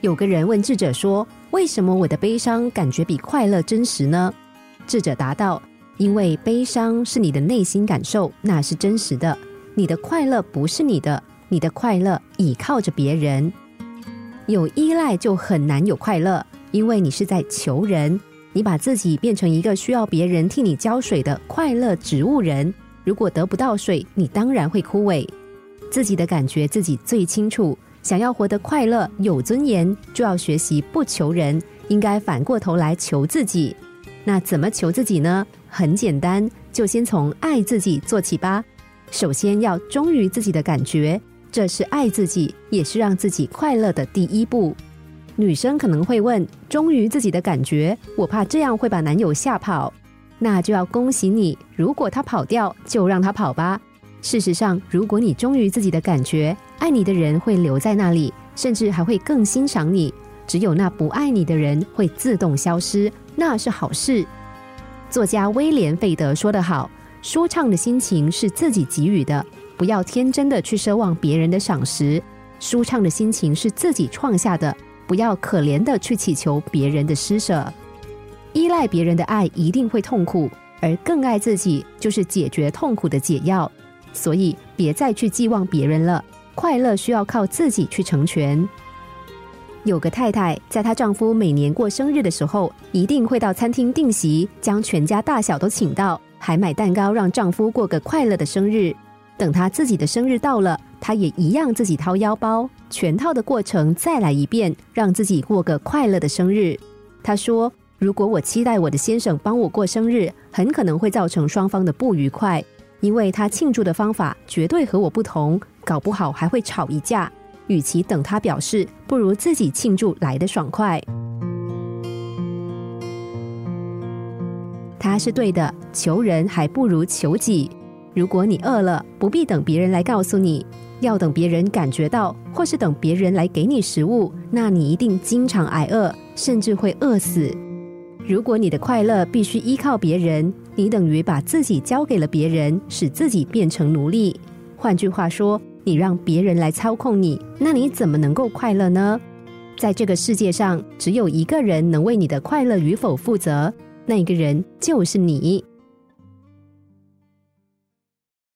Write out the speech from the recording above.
有个人问智者说：“为什么我的悲伤感觉比快乐真实呢？”智者答道：“因为悲伤是你的内心感受，那是真实的；你的快乐不是你的，你的快乐倚靠着别人。有依赖就很难有快乐，因为你是在求人，你把自己变成一个需要别人替你浇水的快乐植物人。如果得不到水，你当然会枯萎。自己的感觉自己最清楚。”想要活得快乐、有尊严，就要学习不求人，应该反过头来求自己。那怎么求自己呢？很简单，就先从爱自己做起吧。首先要忠于自己的感觉，这是爱自己，也是让自己快乐的第一步。女生可能会问：忠于自己的感觉，我怕这样会把男友吓跑。那就要恭喜你，如果他跑掉，就让他跑吧。事实上，如果你忠于自己的感觉，爱你的人会留在那里，甚至还会更欣赏你。只有那不爱你的人会自动消失，那是好事。作家威廉·费德说得好：“舒畅的心情是自己给予的，不要天真的去奢望别人的赏识；舒畅的心情是自己创下的，不要可怜的去祈求别人的施舍。依赖别人的爱一定会痛苦，而更爱自己就是解决痛苦的解药。”所以，别再去寄望别人了。快乐需要靠自己去成全。有个太太，在她丈夫每年过生日的时候，一定会到餐厅订席，将全家大小都请到，还买蛋糕让丈夫过个快乐的生日。等她自己的生日到了，她也一样自己掏腰包，全套的过程再来一遍，让自己过个快乐的生日。她说：“如果我期待我的先生帮我过生日，很可能会造成双方的不愉快。”因为他庆祝的方法绝对和我不同，搞不好还会吵一架。与其等他表示，不如自己庆祝来的爽快。他是对的，求人还不如求己。如果你饿了，不必等别人来告诉你，要等别人感觉到，或是等别人来给你食物，那你一定经常挨饿，甚至会饿死。如果你的快乐必须依靠别人，你等于把自己交给了别人，使自己变成奴隶。换句话说，你让别人来操控你，那你怎么能够快乐呢？在这个世界上，只有一个人能为你的快乐与否负责，那个人就是你。